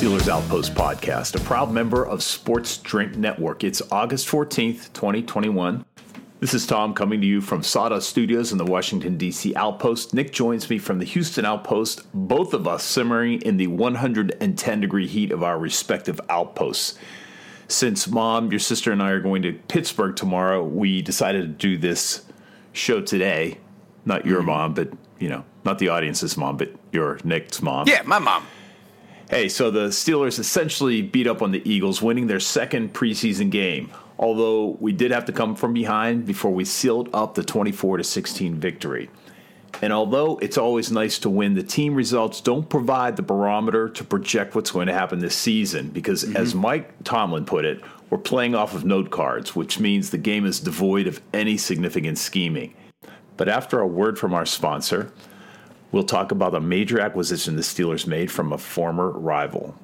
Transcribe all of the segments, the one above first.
Steelers Outpost podcast, a proud member of Sports Drink Network. It's August 14th, 2021. This is Tom coming to you from Sawdust Studios in the Washington, D.C. Outpost. Nick joins me from the Houston Outpost, both of us simmering in the 110 degree heat of our respective outposts. Since mom, your sister, and I are going to Pittsburgh tomorrow, we decided to do this show today. Not your mm-hmm. mom, but, you know, not the audience's mom, but your Nick's mom. Yeah, my mom. Hey, so the Steelers essentially beat up on the Eagles, winning their second preseason game. Although we did have to come from behind before we sealed up the 24 to 16 victory. And although it's always nice to win, the team results don't provide the barometer to project what's going to happen this season because mm-hmm. as Mike Tomlin put it, we're playing off of note cards, which means the game is devoid of any significant scheming. But after a word from our sponsor, we'll talk about a major acquisition the Steelers made from a former rival.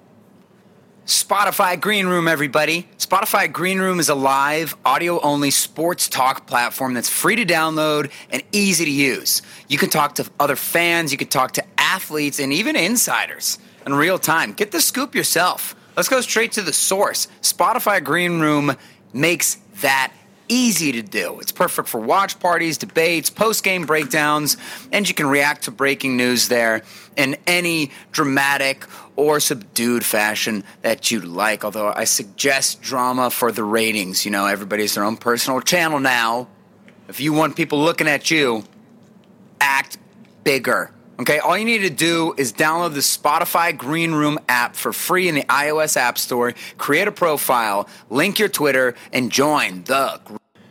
Spotify Green Room, everybody. Spotify Green Room is a live, audio only sports talk platform that's free to download and easy to use. You can talk to other fans, you can talk to athletes, and even insiders in real time. Get the scoop yourself. Let's go straight to the source. Spotify Green Room makes that easy to do. It's perfect for watch parties, debates, post game breakdowns, and you can react to breaking news there in any dramatic or subdued fashion that you'd like. Although I suggest drama for the ratings. You know, everybody's their own personal channel now. If you want people looking at you, act bigger. Okay, all you need to do is download the Spotify Green Room app for free in the iOS App Store, create a profile, link your Twitter, and join the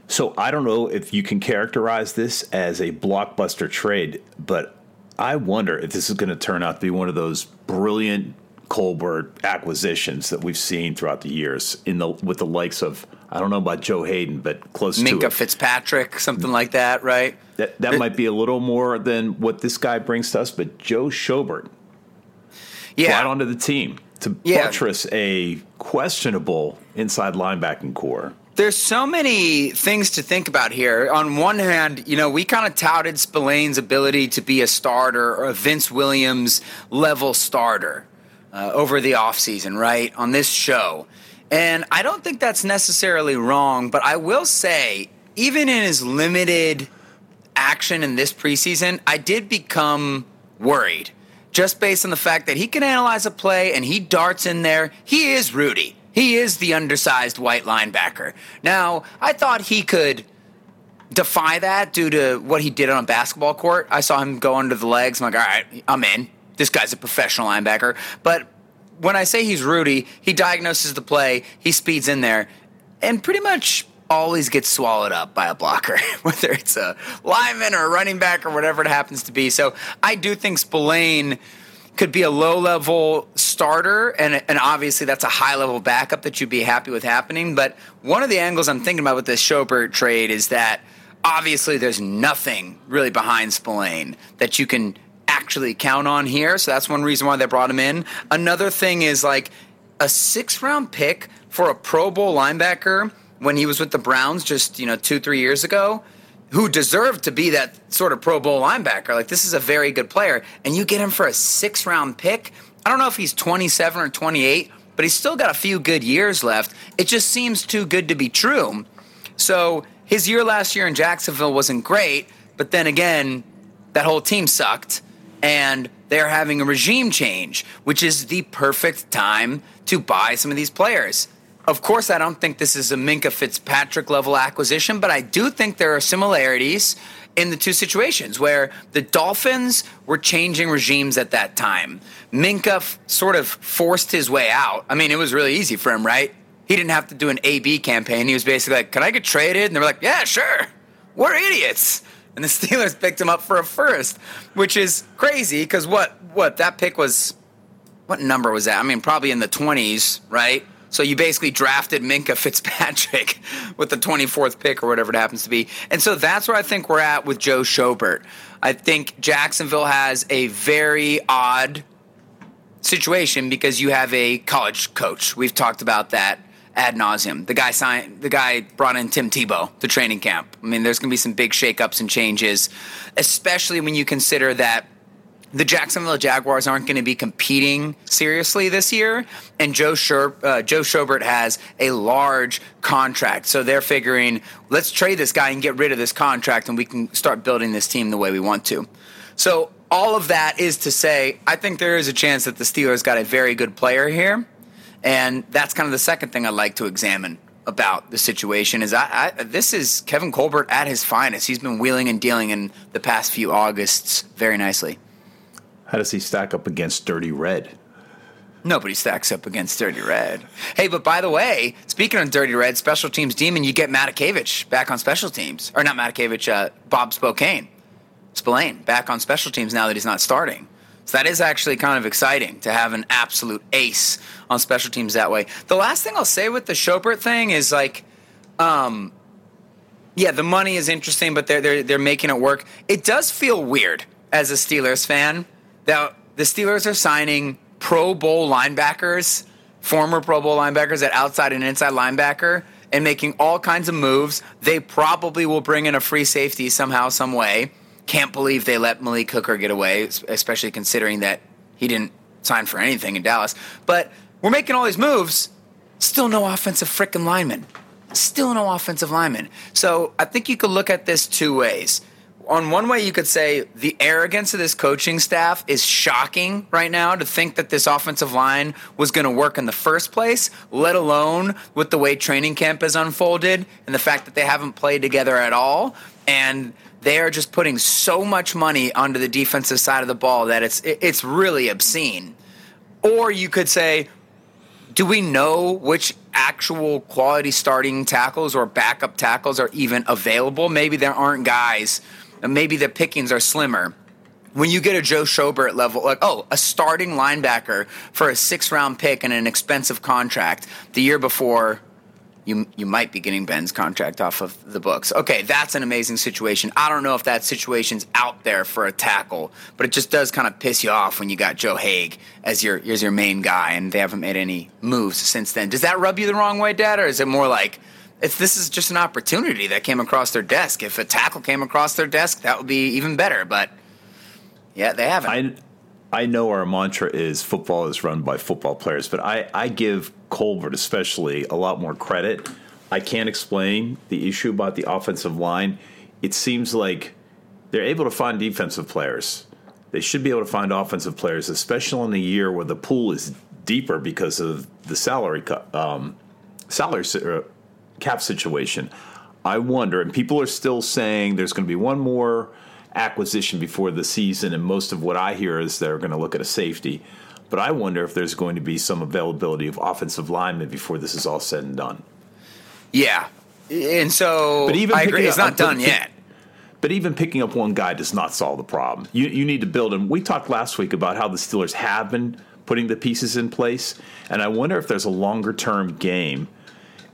So I don't know if you can characterize this as a blockbuster trade, but I wonder if this is going to turn out to be one of those brilliant Colbert acquisitions that we've seen throughout the years in the with the likes of I don't know about Joe Haden, but close Minkah to it. Fitzpatrick, something like that, right? That that might be a little more than what this guy brings to us, but Joe Schobert Yeah. brought onto the team to Yeah. buttress a questionable inside linebacking corps. There's so many things to think about here. On one hand, you know, we kind of touted Spillane's ability to be a starter or a Vince Williams level starter uh, over the offseason, right? On this show. And I don't think that's necessarily wrong, but I will say, even in his limited action in this preseason, I did become worried just based on the fact that he can analyze a play and he darts in there. He is Rudy. He is the undersized white linebacker. Now, I thought he could defy that due to what he did on a basketball court. I saw him go under the legs. I'm like, all right, I'm in. This guy's a professional linebacker. But when I say he's Rudy, he diagnoses the play, he speeds in there, and pretty much always gets swallowed up by a blocker, whether it's a lineman or a running back or whatever it happens to be. So I do think Spillane could be a low level starter, and, and obviously that's a high level backup that you'd be happy with happening. But one of the angles I'm thinking about with this Schobert trade is that obviously there's nothing really behind Spillane that you can actually count on here. So that's one reason why they brought him in. Another thing is like a six round pick for a Pro Bowl linebacker when he was with the Browns just, you know, two, three years ago, who deserved to be that sort of Pro Bowl linebacker. Like, this is a very good player. And you get him for a six round pick. I don't know if he's 27 or 28, but he's still got a few good years left. It just seems too good to be true. So his year last year in Jacksonville wasn't great, but then again, that whole team sucked. And they're having a regime change, which is the perfect time to buy some of these players. Of course, I don't think this is a Minkah Fitzpatrick level acquisition, but I do think there are similarities. in the two situations where the Dolphins were changing regimes at that time. Minkah f- sort of forced his way out. I mean, it was really easy for him, right? He didn't have to do an AB campaign. He was basically like, Can I get traded? And they were like, Yeah, sure. We're idiots. And the Steelers picked him up for a first, which is crazy because what what that pick was what number was that? I mean, probably in the 20s, right? So you basically drafted Minkah Fitzpatrick with the 24th pick or whatever it happens to be. And so that's where I think we're at with Joe Schobert. I think Jacksonville has a very odd situation because you have a college coach. We've talked about that ad nauseum. The guy signed. The guy brought in Tim Tebow to training camp. I mean, there's going to be some big shakeups and changes, especially when you consider that the Jacksonville Jaguars aren't going to be competing seriously this year, and Joe Sher- uh, Joe Schobert has a large contract, so they're figuring let's trade this guy and get rid of this contract, and we can start building this team the way we want to. So all of that is to say, I think there is a chance that the Steelers got a very good player here, and that's kind of the second thing I'd like to examine about the situation is I, I, this is Kevin Colbert at his finest. He's been wheeling and dealing in the past few Augusts very nicely. How does he stack up against Dirty Red? Nobody stacks up against Dirty Red. Hey, but by the way, speaking of Dirty Red, special teams demon, you get Matakevich back on special teams. Or not Matakevich, uh, Bob Spokane. Spillane back on special teams now that he's not starting. So that is actually kind of exciting to have an absolute ace on special teams that way. The last thing I'll say with the Schobert thing is like, um, yeah, the money is interesting, but they're, they're, they're making it work. It does feel weird as a Steelers fan that the Steelers are signing Pro Bowl linebackers, former Pro Bowl linebackers at outside and inside linebacker, and making all kinds of moves. They probably will bring in a free safety somehow, some way. Can't believe they let Malik Hooker get away, especially considering that he didn't sign for anything in Dallas. But we're making all these moves, still no offensive frickin' lineman. Still no offensive lineman. So I think you could look at this two ways on one way you could say the arrogance of this coaching staff is shocking right now to think that this offensive line was going to work in the first place, let alone with the way training camp has unfolded and the fact that they haven't played together at all and they are just putting so much money onto the defensive side of the ball that it's it's really obscene. Or you could say do we know which actual quality starting tackles or backup tackles are even available? Maybe there aren't guys maybe the pickings are slimmer. When you get a Joe Schobert level, like, oh, a starting linebacker for a six round pick and an expensive contract the year before, you, you might be getting Ben's contract off of the books. Okay, that's an amazing situation. I don't know if that situation's out there for a tackle, but it just does kind of piss you off when you got Joe Haeg as your as your main guy, and they haven't made any moves since then. Does that rub you the wrong way, Dad, or is it more like it's this is just an opportunity that came across their desk. If a tackle came across their desk, that would be even better. But yeah, they haven't. I I know our mantra is football is run by football players, but I, I give Colbert especially a lot more credit. I can't explain the issue about the offensive line. It seems like they're able to find defensive players. They should be able to find offensive players, especially in a year where the pool is deeper because of the salary cut, um, salary uh, cap situation. I wonder, and people are still saying there's going to be one more acquisition before the season, and most of what I hear is they're going to look at a safety. But I wonder if there's going to be some availability of offensive linemen before this is all said and done. Yeah, and so but even I agree. It's up- not done yet. But even picking up one guy does not solve the problem. You you need to build him. We talked last week about how the Steelers have been putting the pieces in place, and I wonder if there's a longer term game.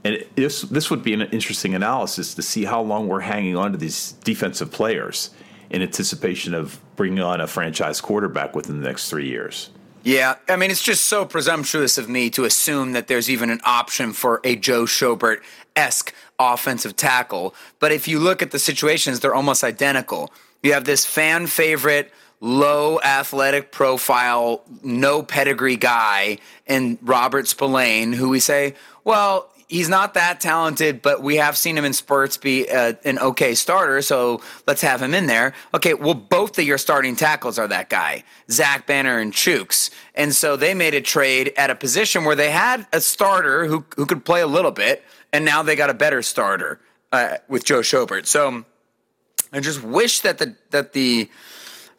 And this this would be an interesting analysis to see how long we're hanging on to these defensive players in anticipation of bringing on a franchise quarterback within the next three years. Yeah, I mean, it's just so presumptuous of me to assume that there's even an option for a Joe Schobert esque offensive tackle. But if you look at the situations, they're almost identical. You have this fan favorite, low athletic profile, no pedigree guy in Robert Spillane, who we say, well, he's not that talented, but we have seen him in spurts be uh, an okay starter, so let's have him in there. Okay, well, both of your starting tackles are that guy, Zach Banner and Chuks. And so they made a trade at a position where they had a starter who, who could play a little bit, and now they got a better starter uh, with Joe Schobert. So I just wish that the that the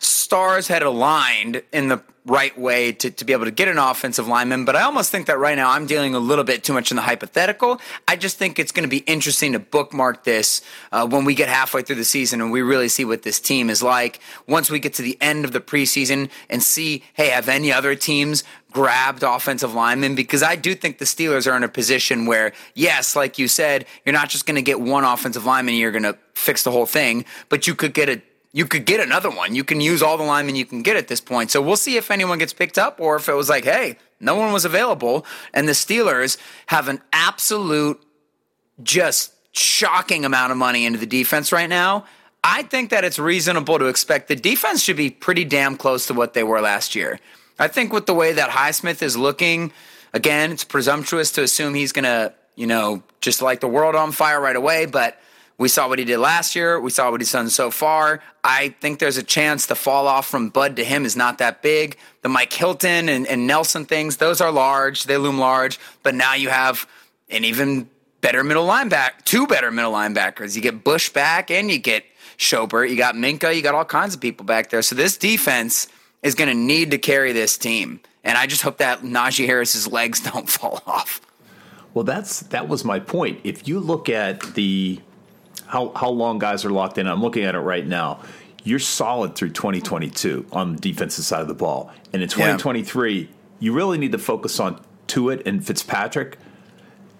stars had aligned in the right way to, to be able to get an offensive lineman. But I almost think that right now I'm dealing a little bit too much in the hypothetical. I just think it's going to be interesting to bookmark this uh, when we get halfway through the season and we really see what this team is like. Once we get to the end of the preseason and see, hey, have any other teams grabbed offensive linemen? Because I do think the Steelers are in a position where, yes, like you said, you're not just going to get one offensive lineman, you're going to fix the whole thing, but you could get a you could get another one. You can use all the linemen you can get at this point. So we'll see if anyone gets picked up or if it was like, hey, no one was available. And the Steelers have an absolute, just shocking amount of money into the defense right now. I think that it's reasonable to expect the defense should be pretty damn close to what they were last year. I think with the way that Highsmith is looking, again, it's presumptuous to assume he's going to, you know, just light the world on fire right away, but we saw what he did last year. We saw what he's done so far. I think there's a chance the fall off from Bud to him is not that big. The Mike Hilton and, and Nelson things, those are large. They loom large. But now you have an even better middle linebacker, two better middle linebackers. You get Bush back and you get Schobert. You got Minkah. You got all kinds of people back there. So this defense is going to need to carry this team. And I just hope that Najee Harris's legs don't fall off. Well, that's that was my point. If you look at the how how long guys are locked in. I'm looking at it right now. You're solid through 2022 on the defensive side of the ball, and in 2023, yeah. you really need to focus on Tuitt and Fitzpatrick,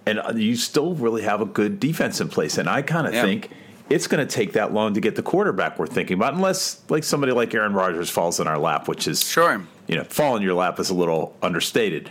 and uh, you still really have a good defense in place. And I kind of yeah. think it's going to take that long to get the quarterback we're thinking about, unless like somebody like Aaron Rodgers falls in our lap, which is sure, you know, fall in your lap is a little understated.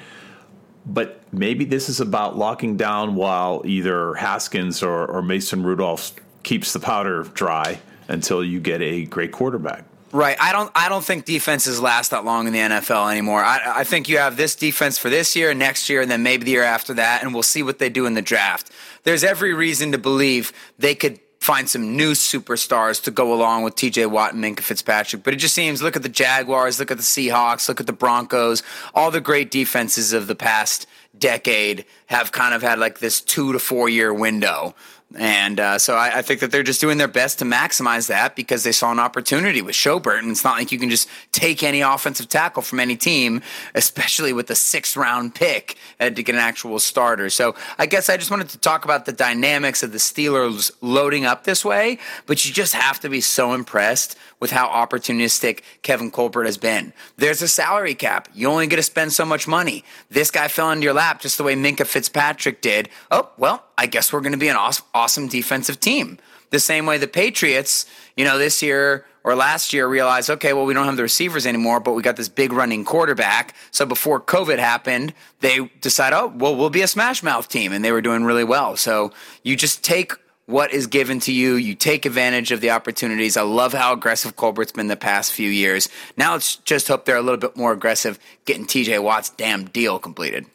But maybe this is about locking down while either Haskins or, or Mason Rudolph keeps the powder dry until you get a great quarterback. Right. I don't. I don't think defenses last that long in the NFL anymore. I, I think you have this defense for this year, next year, and then maybe the year after that, and we'll see what they do in the draft. There's every reason to believe they could find some new superstars to go along with TJ Watt and Minkah Fitzpatrick. But it just seems look at the Jaguars, look at the Seahawks, look at the Broncos, all the great defenses of the past decade have kind of had like this two to four year window and uh, so I, I, think that they're just doing their best to maximize that because they saw an opportunity with Schobert. And it's not like you can just take any offensive tackle from any team, especially with a sixth round pick uh, to get an actual starter. So I guess I just wanted to talk about the dynamics of the Steelers loading up this way, but you just have to be so impressed with how opportunistic Kevin Colbert has been. There's a salary cap. You only get to spend so much money. This guy fell into your lap just the way Minkah Fitzpatrick did. Oh, well, I guess we're going to be an awesome defensive team. The same way the Patriots, you know, this year or last year realized, okay, well, we don't have the receivers anymore, but we got this big running quarterback. So before COVID happened, they decided, oh, well, we'll be a smash mouth team. And they were doing really well. So you just take what is given to you. You take advantage of the opportunities. I love how aggressive Colbert's been the past few years. Now let's just hope they're a little bit more aggressive getting TJ Watt's damn deal completed.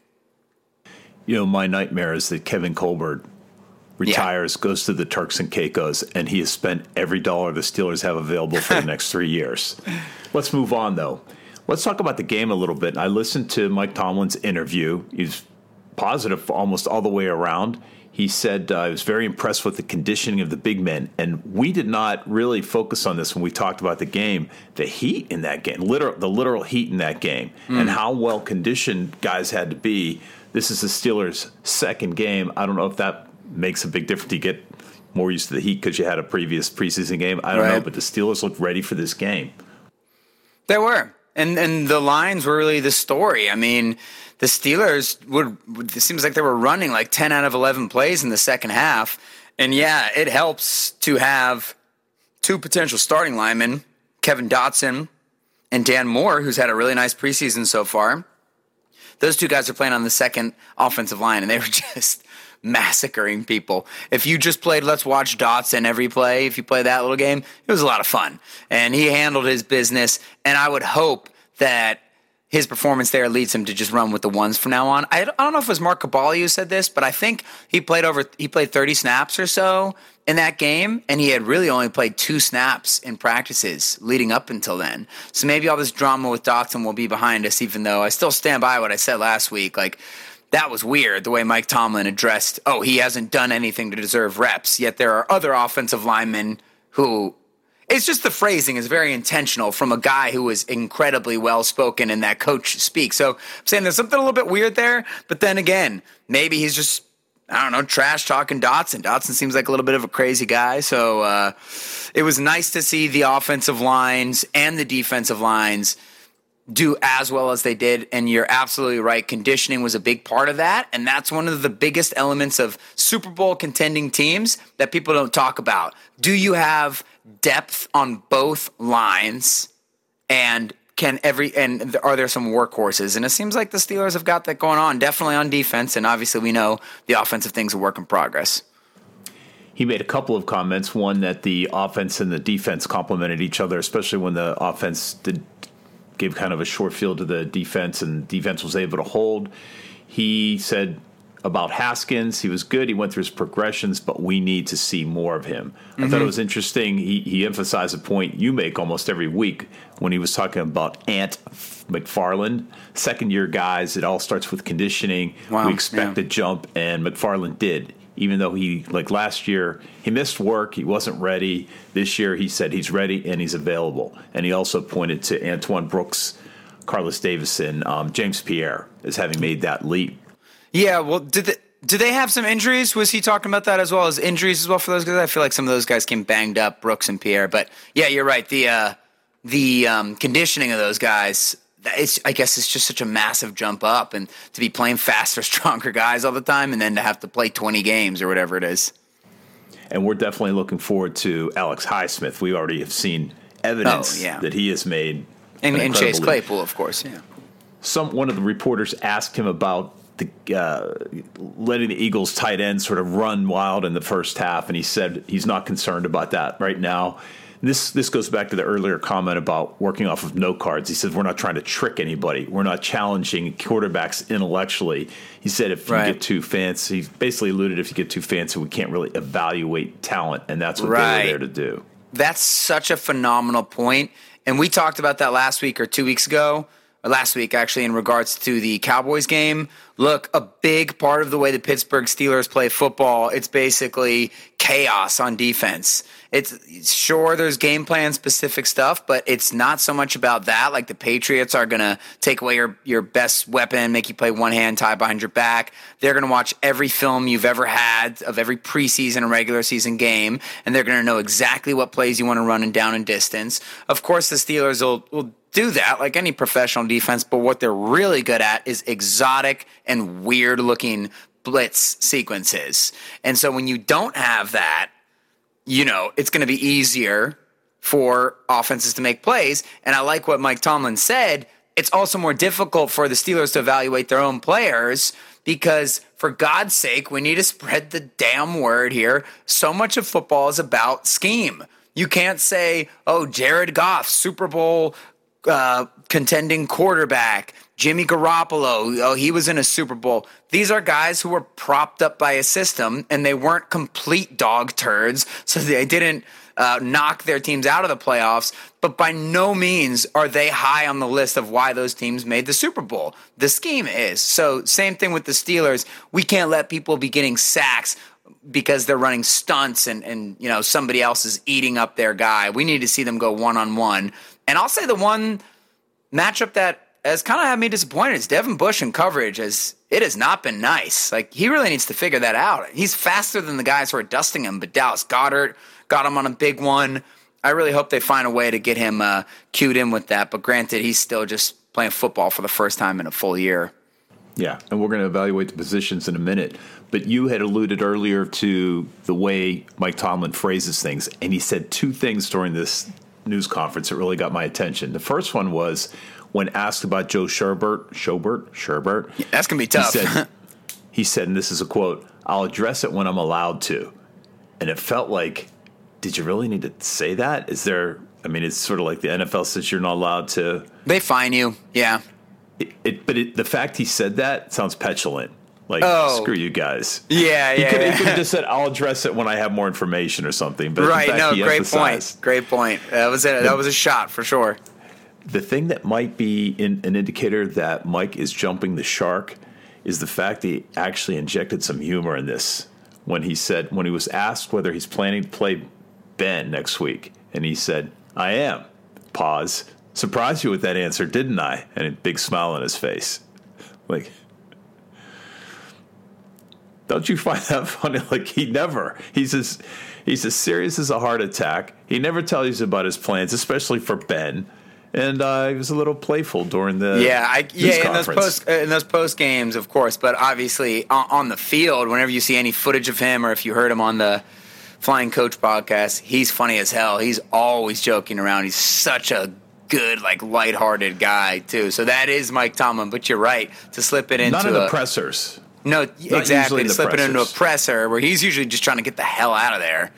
You know, my nightmare is that Kevin Colbert retires, yeah. goes to the Turks and Caicos, and he has spent every dollar the Steelers have available for the next three years. Let's move on, though. Let's talk about the game a little bit. I listened to Mike Tomlin's interview. He's positive almost all the way around. He said uh, I was very impressed with the conditioning of the big men, and we did not really focus on this when we talked about the game. The heat in that game, literal, the literal heat in that game, mm. and how well conditioned guys had to be. This is the Steelers' second game. I don't know if that makes a big difference to get more used to the heat because you had a previous preseason game. I don't right. know, but the Steelers looked ready for this game. They were, and and the lines were really the story. I mean the Steelers would, it seems like they were running like 10 out of 11 plays in the second half. And yeah, it helps to have two potential starting linemen, Kevin Dotson and Dan Moore, who's had a really nice preseason so far. Those two guys are playing on the second offensive line, and they were just massacring people. If you just played Let's Watch Dotson every play, if you play that little game, it was a lot of fun. And he handled his business, and I would hope that his performance there leads him to just run with the ones from now on. I, don't know if it was Mark Kaboly who said this, but I think he played over he played 30 snaps or so in that game, and he had really only played two snaps in practices leading up until then. So maybe all this drama with Dotson will be behind us, even though I still stand by what I said last week. Like that was weird the way Mike Tomlin addressed, oh, he hasn't done anything to deserve reps, yet there are other offensive linemen who It's just the phrasing is very intentional from a guy who is incredibly well spoken and that coach speaks. So I'm saying there's something a little bit weird there, but then again, maybe he's just I don't know, trash talking Dotson. Dotson seems like a little bit of a crazy guy. So uh, it was nice to see the offensive lines and the defensive lines do as well as they did. And you're absolutely right. Conditioning was a big part of that. And that's one of the biggest elements of Super Bowl contending teams that people don't talk about. Do you have depth on both lines? And can every and are there some workhorses? And it seems like the Steelers have got that going on, definitely on defense, and obviously we know the offensive things are work in progress. He made a couple of comments. One that the offense and the defense complemented each other, especially when the offense did give kind of a short field to the defense, and defense was able to hold. He said about Haskins. He was good. He went through his progressions, but we need to see more of him. Mm-hmm. I thought it was interesting. He, he emphasized a point you make almost every week when he was talking about Ant McFarland, second year guys. It all starts with conditioning. Wow, we expect yeah. a jump, and McFarland did. Even though he, like last year, he missed work, he wasn't ready. This year, he said he's ready and he's available. And he also pointed to Antoine Brooks, Carlos Davison, um, James Pierre as having made that leap yeah, well, did they, do they have some injuries? Was he talking about that as well as injuries as well for those guys? I feel like some of those guys came banged up, Brooks and Pierre. But yeah, you're right. The uh, the um, conditioning of those guys, it's I guess it's just such a massive jump up, and to be playing faster, stronger guys all the time, and then to have to play 20 games or whatever it is. And we're definitely looking forward to Alex Highsmith. We already have seen evidence Oh, yeah. that he has made, And, an and Chase leap. Claypool, of course. Yeah. some one of the reporters asked him about the uh, letting the Eagles tight end sort of run wild in the first half, and he said he's not concerned about that right now. This this goes back to the earlier comment about working off of no cards. He said we're not trying to trick anybody. We're not challenging quarterbacks intellectually. He said if Right. you get too fancy, he basically alluded if you get too fancy, we can't really evaluate talent, and that's what Right. they were there to do. That's such a phenomenal. And we talked about that last week or two weeks ago, last week actually, in regards to the Cowboys game. Look, a big part of the way the Pittsburgh Steelers play football, it's basically chaos on defense. It's sure there's game plan specific stuff, but it's not so much about that. Like the Patriots are gonna take away your, your best weapon, make you play one hand tied behind your back. They're gonna watch every film you've ever had of every preseason and regular season game, and they're gonna know exactly what plays you want to run and down and distance. Of course, the Steelers will, will do that like any professional defense, but what they're really good at is exotic and weird looking blitz sequences. And so when you don't have that, you know, it's going to be easier for offenses to make plays. And I like what Mike Tomlin said. It's also more difficult for the Steelers to evaluate their own players because, for God's sake, we need to spread the damn word here. So much of football is about scheme. You can't say, oh, Jared Goff, Super Bowl uh, contending quarterback, Jimmy Garoppolo. Oh, he was in a Super Bowl. These are guys who were propped up by a system, and they weren't complete dog turds, so they didn't uh, knock their teams out of the playoffs. But by no means are they high on the list of why those teams made the Super Bowl. The scheme is so. Same thing with the Steelers. We can't let people be getting sacks because they're running stunts and, and you know somebody else is eating up their guy. We need to see them go one on one. And I'll say the one matchup that has kind of had me disappointed is Devin Bush in coverage as it has not been nice. Like he really needs to figure that out. He's faster than the guys who are dusting him, but Dallas Goedert got him on a big one. I really hope they find a way to get him uh, cued in with that. But granted, he's still just playing football for the first time in a full year. Yeah, and we're going to evaluate the positions in a minute. But you had alluded earlier to the way Mike Tomlin phrases things, and he said two things during this news conference that really got my attention. The first one was when asked about Joe Sherbert, Schobert, Sherbert. That's gonna be He tough. said, he said, and this is a quote: "I'll address it when I'm allowed to." And it felt like, did you really need to say that? Is there? I mean, it's sort of like the NFL says you're not allowed to. they fine you, yeah. It, it, but it, the fact he said that sounds petulant. Like, Oh. screw you guys. Yeah, He yeah, could, yeah. he could have just said, "I'll address it when I have more information" or something. But Right, fact no, great point. Great point. That was a, that was a shot for sure. The thing that might be in, an indicator that Mike is jumping the shark is the fact that he actually injected some humor in this when he said when he was asked whether he's planning to play Ben next week, And he said, I am. Pause. Surprised you with that answer, didn't I? And a big smile on his face. Like, don't you find that funny? Like he never. He's as he's as serious as a heart attack. He never tells you about his plans, especially for Ben. And uh, he was a little playful during the Yeah, I, yeah. In those post uh, in those post games, of course, but obviously on, on the field, whenever you see any footage of him, or if you heard him on the Flying Coach podcast, he's funny as hell. He's always joking around. He's such a good, like lighthearted guy too. So that is Mike Tomlin. But you're right to slip it into None of the a, pressers. no, usually exactly to slip it into a presser where he's usually just trying to get the hell out of there.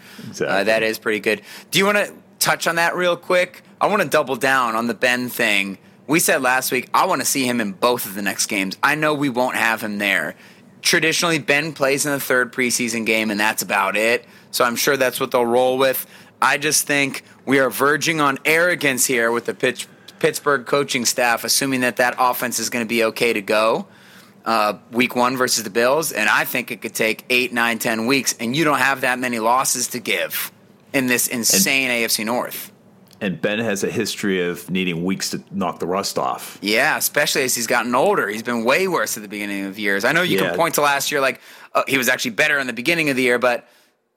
Uh, that is pretty good. Do you want to touch on that real quick? I want to double down on the Ben thing. We said last week I want to see him in both of the next games. I know we won't have him there. Traditionally, Ben plays in the third preseason game, and that's about it. So I'm sure that's what they'll roll with. I just think we are verging on arrogance here with the Pitch, Pittsburgh coaching staff, assuming that that offense is going to be okay to go uh, week one versus the Bills, and I think it could take eight, nine, ten weeks, and you don't have that many losses to give in this insane AFC North. And Ben has a history of needing weeks to knock the rust off. Yeah, especially as he's gotten older. He's been way worse at the beginning of years. I know you Yeah. can point to last year like uh, he was actually better in the beginning of the year, but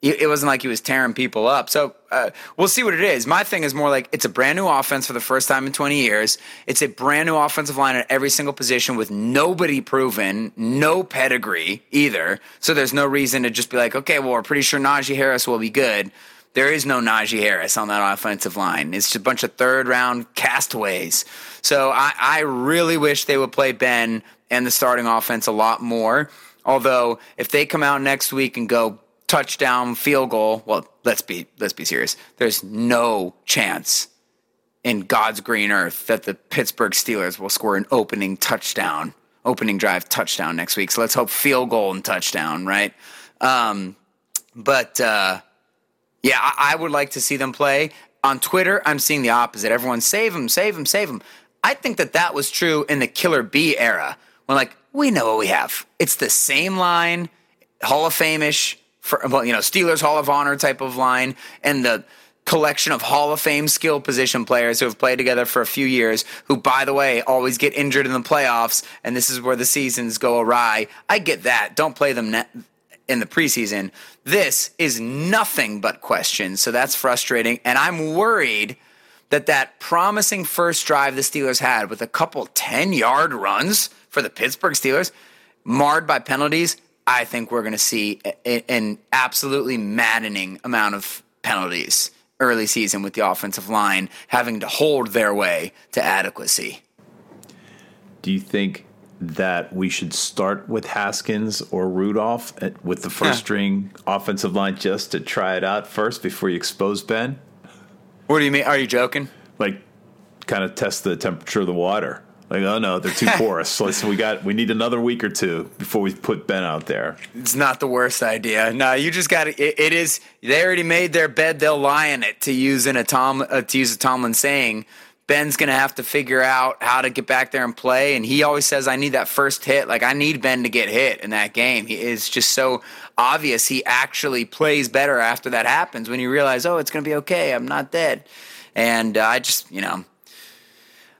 it wasn't like he was tearing people up. So uh, we'll see what it is. My thing is more like it's a brand new offense for the first time in 20 years. It's a brand new offensive line at every single position with nobody proven, no pedigree either. So there's no reason to just be like, okay, well, we're pretty sure Najee Harris will be good. There is no Najee Harris on that offensive line. It's just a bunch of third round castaways. So I, I really wish they would play Ben and the starting offense a lot more. Although if they come out next week and go touchdown field goal, well, let's be let's be serious. There's no chance in God's green earth that the Pittsburgh Steelers will score an opening touchdown, opening drive touchdown next week. So let's hope field goal and touchdown, right? Um, but uh, yeah, I, I would like to see them play. On Twitter, I'm seeing the opposite. Everyone, save him, save him, save him. I think that that was true in the Killer B era when, like, we know what we have. It's the same line, Hall of Fame-ish, for, well, you know, Steelers Hall of Honor type of line, and the collection of Hall of Fame skill position players who have played together for a few years, who, by the way, always get injured in the playoffs, and this is where the seasons go awry. I get that. Don't play them in the preseason. This is nothing but questions, so that's frustrating. And I'm worried that that promising first drive the Steelers had with a couple 10 yard runs for the Pittsburgh Steelers, marred by penalties, I think we're going to see a- an absolutely maddening amount of penalties early season with the offensive line having to hold their way to adequacy. Do you think that we should start with Haskins or Rudolph at- with the first Yeah. string offensive line just to try it out first before you expose Ben? What do you mean? Are you joking? Like, kind of test the temperature of the water. Like, oh no, they're too porous. Let's we got we need another week or two before we put Ben out there. It's not the worst idea. No, you just got. It, it is. They already made their bed. They'll lie in it. To use in a Tom. Uh, to use a Tomlin saying, Ben's to have to figure out how to get back there and play. And he always says, "I need that first hit. Like I need Ben to get hit in that game." He is just so obvious. He actually plays better after that happens when you realize, "Oh, it's to be okay. I'm not dead." And uh, I just, you know,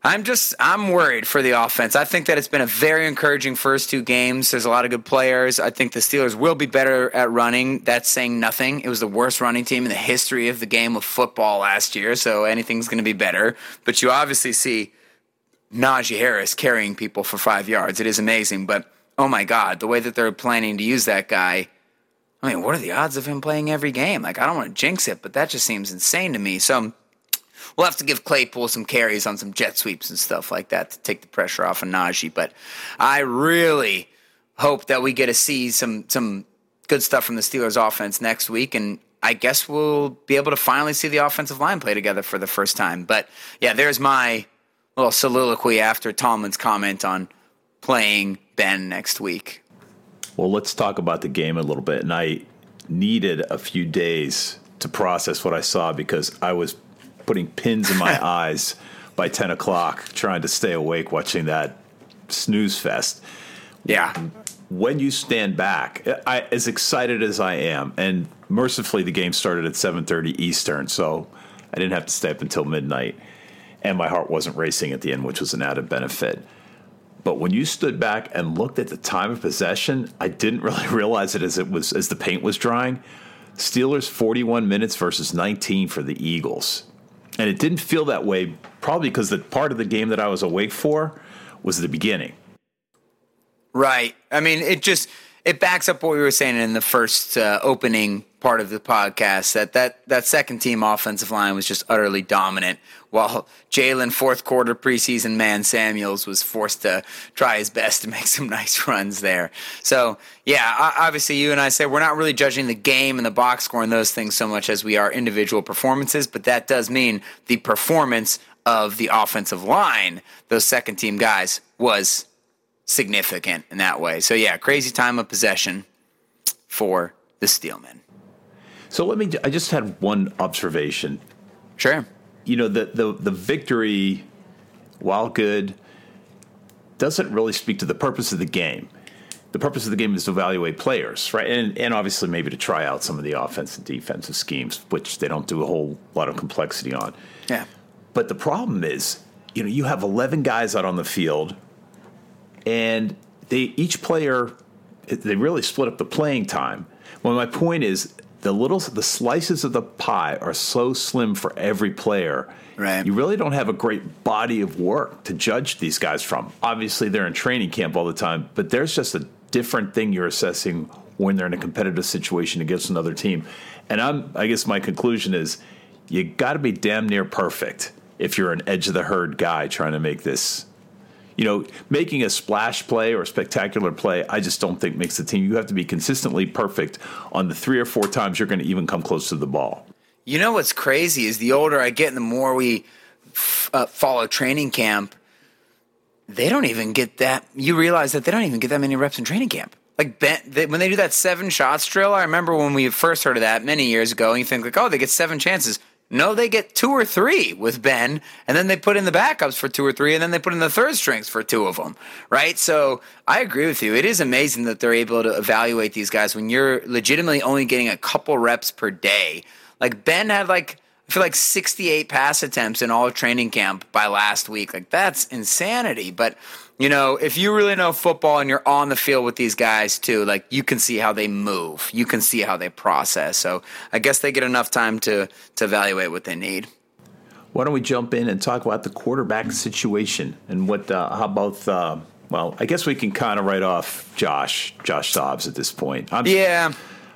I'm just I'm worried for the offense. I think that it's been a very encouraging first two games. There's a lot of good players. I think the Steelers will be better at running. That's saying nothing. It was the worst running team in the history of the game of football last year, so anything's going to be better. But you obviously see Najee Harris carrying people for 5 yards. It is amazing, but oh my god, the way that they're planning to use that guy I mean, what are the odds of him playing every game? Like, I don't want to jinx it, but that just seems insane to me. So, we'll have to give Claypool some carries on some jet sweeps and stuff like that to take the pressure off of Najee. But I really hope that we get to see some some good stuff from the Steelers offense next week, and I guess we'll be able to finally see the offensive line play together for the first time. But yeah, there's my little soliloquy after Tomlin's comment on playing Ben next week. Well, let's talk about the game a little bit. And I needed a few days to process what I saw because I was putting pins in my eyes by 10 o'clock trying to stay awake watching that snooze fest. Yeah. When you stand back, I, as excited as I am, and mercifully the game started at 7:30 Eastern, so I didn't have to stay up until midnight, and my heart wasn't racing at the end, which was an added benefit. But when you stood back and looked at the time of possession, I didn't really realize it as it was as the paint was drying. Steelers 41 minutes versus 19 for the Eagles. And it didn't feel that way probably because the part of the game that I was awake for was the beginning. Right. I mean, it just it backs up what we were saying in the first uh, opening part of the podcast that, that that second team offensive line was just utterly dominant while Jaylen fourth quarter preseason man Samuels was forced to try his best to make some nice runs there. So yeah, obviously you and I said we're not really judging the game and the box score and those things so much as we are individual performances, but that does mean the performance of the offensive line, those second team guys, was significant in that way. So yeah, crazy time of possession for the Steelmen. So let me. I just had one observation. Sure. You know the the the victory, while good, doesn't really speak to the purpose of the game. The purpose of the game is to evaluate players, right? And and obviously maybe to try out some of the offensive and defensive schemes, which they don't do a whole lot of complexity on. Yeah. But the problem is, you know, you have 11 guys out on the field and they each player they really split up the playing time. Well, my point is the little the slices of the pie are so slim for every player. Right. You really don't have a great body of work to judge these guys from. Obviously, they're in training camp all the time, but there's just a different thing you're assessing when they're in a competitive situation against another team. And I'm I guess my conclusion is you got to be damn near perfect if you're an edge of the herd guy trying to make this you know, making a splash play or a spectacular play, I just don't think makes the team. You have to be consistently perfect on the three or four times you're going to even come close to the ball. You know what's crazy is the older I get and the more we f- uh, follow training camp, they don't even get that. You realize that they don't even get that many reps in training camp. Like ben, they, when they do that seven shots drill, I remember when we first heard of that many years ago, and you think like, oh, they get seven chances. No, they get two or three with Ben, and then they put in the backups for two or three, and then they put in the third strings for two of them, right? So I agree with you. It is amazing that they're able to evaluate these guys when you're legitimately only getting a couple reps per day. Like Ben had like I feel like 68 pass attempts in all training camp by last week. Like that's insanity. But you know, if you really know football and you're on the field with these guys too, like you can see how they move, you can see how they process. So I guess they get enough time to to evaluate what they need. Why don't we jump in and talk about the quarterback situation and what? Uh, how about? Uh, well, I guess we can kind of write off Josh Josh Dobbs at this point. I'm, yeah.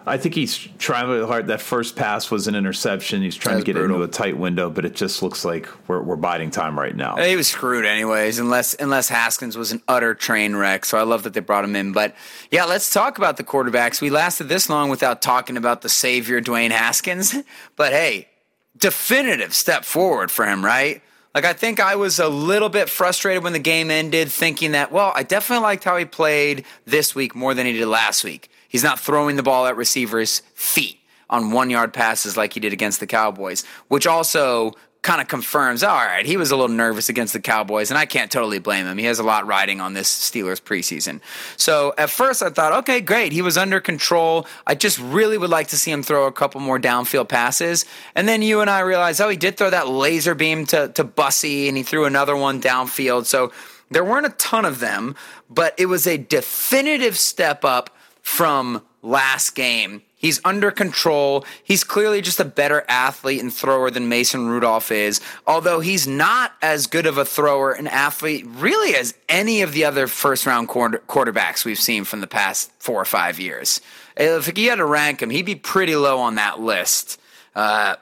I think he's trying really hard. That first pass was an interception. He's trying to get brutal. into a tight window, but it just looks like we're, we're biding time right now. He was screwed anyways, unless unless Haskins was an utter train wreck. So I love that they brought him in. But yeah, let's talk about the quarterbacks. We lasted this long without talking about the savior Dwayne Haskins. But hey, definitive step forward for him, right? Like I think I was a little bit frustrated when the game ended, thinking that well, I definitely liked how he played this week more than he did last week. He's not throwing the ball at receivers' feet on one yard passes like he did against the Cowboys, which also kind of confirms all right, he was a little nervous against the Cowboys, and I can't totally blame him. He has a lot riding on this Steelers preseason. So at first I thought, okay, great. He was under control. I just really would like to see him throw a couple more downfield passes. And then you and I realized, oh, he did throw that laser beam to, to Bussy, and he threw another one downfield. So there weren't a ton of them, but it was a definitive step up from last game. He's under control. He's clearly just a better athlete and thrower than Mason Rudolph is, although he's not as good of a thrower and athlete really as any of the other first round quarter- quarterbacks we've seen from the past four or five years. If he had to rank him, he'd be pretty low on that list. Uh,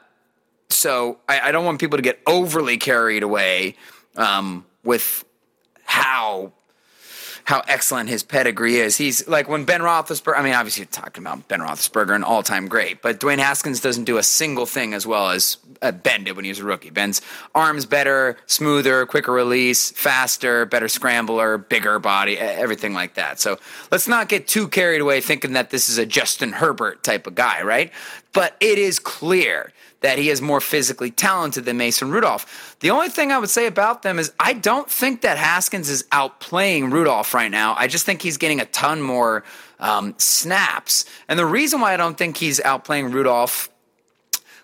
so I, I, don't want people to get overly carried away um, with how how excellent his pedigree is. He's like when Ben Roethlisberger. I mean, obviously you're talking about Ben Roethlisberger, an all-time great, but Dwayne Haskins doesn't do a single thing as well as uh, Ben did when he was a rookie. Ben's arms better, smoother, quicker release, faster, better scrambler, bigger body, everything like that. So let's not get too carried away thinking that this is a Justin Herbert type of guy, right? But it is clear that he is more physically talented than Mason Rudolph. The only thing I would say about them is I don't think that Haskins is outplaying Rudolph right now. I just think he's getting a ton more um, snaps. And the reason why I don't think he's outplaying Rudolph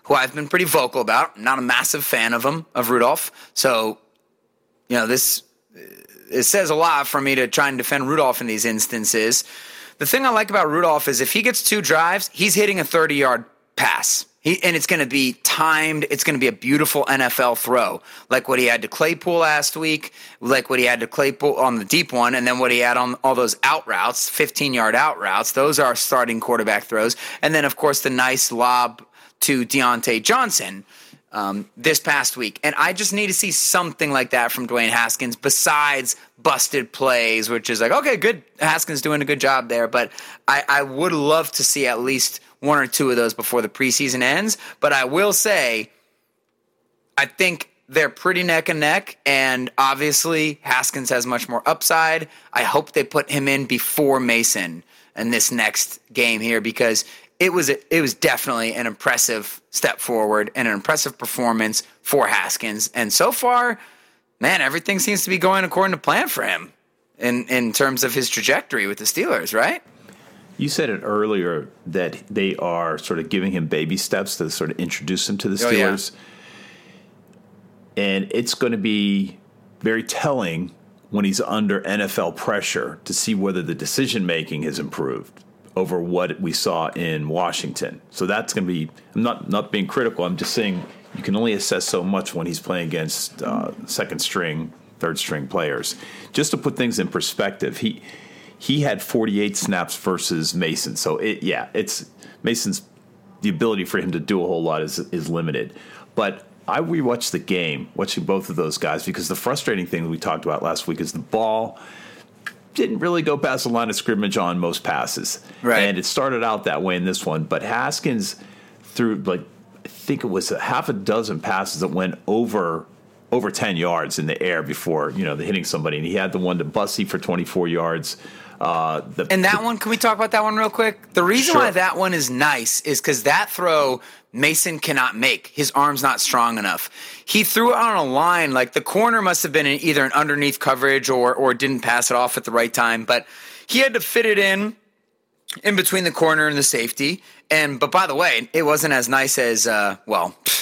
who I've been pretty vocal about. I'm not a massive fan of him, of Rudolph. So, you know, this it says a lot for me to try and defend Rudolph in these instances. The thing I like about Rudolph is if he gets two drives, he's hitting a 30 yard pass. He, and it's going to be timed. It's going to be a beautiful NFL throw, like what he had to Claypool last week, like what he had to Claypool on the deep one, and then what he had on all those out routes, 15 yard out routes. Those are starting quarterback throws. And then, of course, the nice lob to Diontae Johnson um, this past week. And I just need to see something like that from Dwayne Haskins besides busted plays, which is like, okay, good. Haskins doing a good job there. But I, I would love to see at least one or two of those before the preseason ends. But I will say, I think they're pretty neck and neck, and obviously Haskins has much more upside. I hope they put him in before Mason in this next game here because it was it was definitely an impressive step forward and an impressive performance for Haskins. And so far, man, everything seems to be going according to plan for him in in terms of his trajectory with the Steelers, right? You said it earlier that they are sort of giving him baby steps to sort of introduce him to the Oh, yeah. Steelers. And it's going to be very telling when he's under NFL pressure to see whether the decision making has improved over what we saw in Washington. So that's going to be, I'm not, not being critical, I'm just saying you can only assess so much when he's playing against uh, second string, third string players. Just to put things in perspective, he he had 48 snaps versus Mason. So it yeah, it's Mason's the ability for him to do a whole lot is is limited. But I rewatched the game, watching both of those guys, because the frustrating thing that we talked about last week is the ball didn't really go past the line of scrimmage on most passes. Right. And it started out that way in this one. But Haskins threw like I think it was a half a dozen passes that went over over 10 yards in the air before, you know, the hitting somebody. And he had the one to Bussey for 24 yards. Uh, the, And that one, can we talk about that one real quick? The reason why that one is nice is because that throw Mason cannot make. His arm's not strong enough. He threw it on a line like the corner must have been in either an underneath coverage or or didn't pass it off at the right time, but he had to fit it in in between the corner and the safety. And but by the way, it wasn't as nice as uh, well. pfft,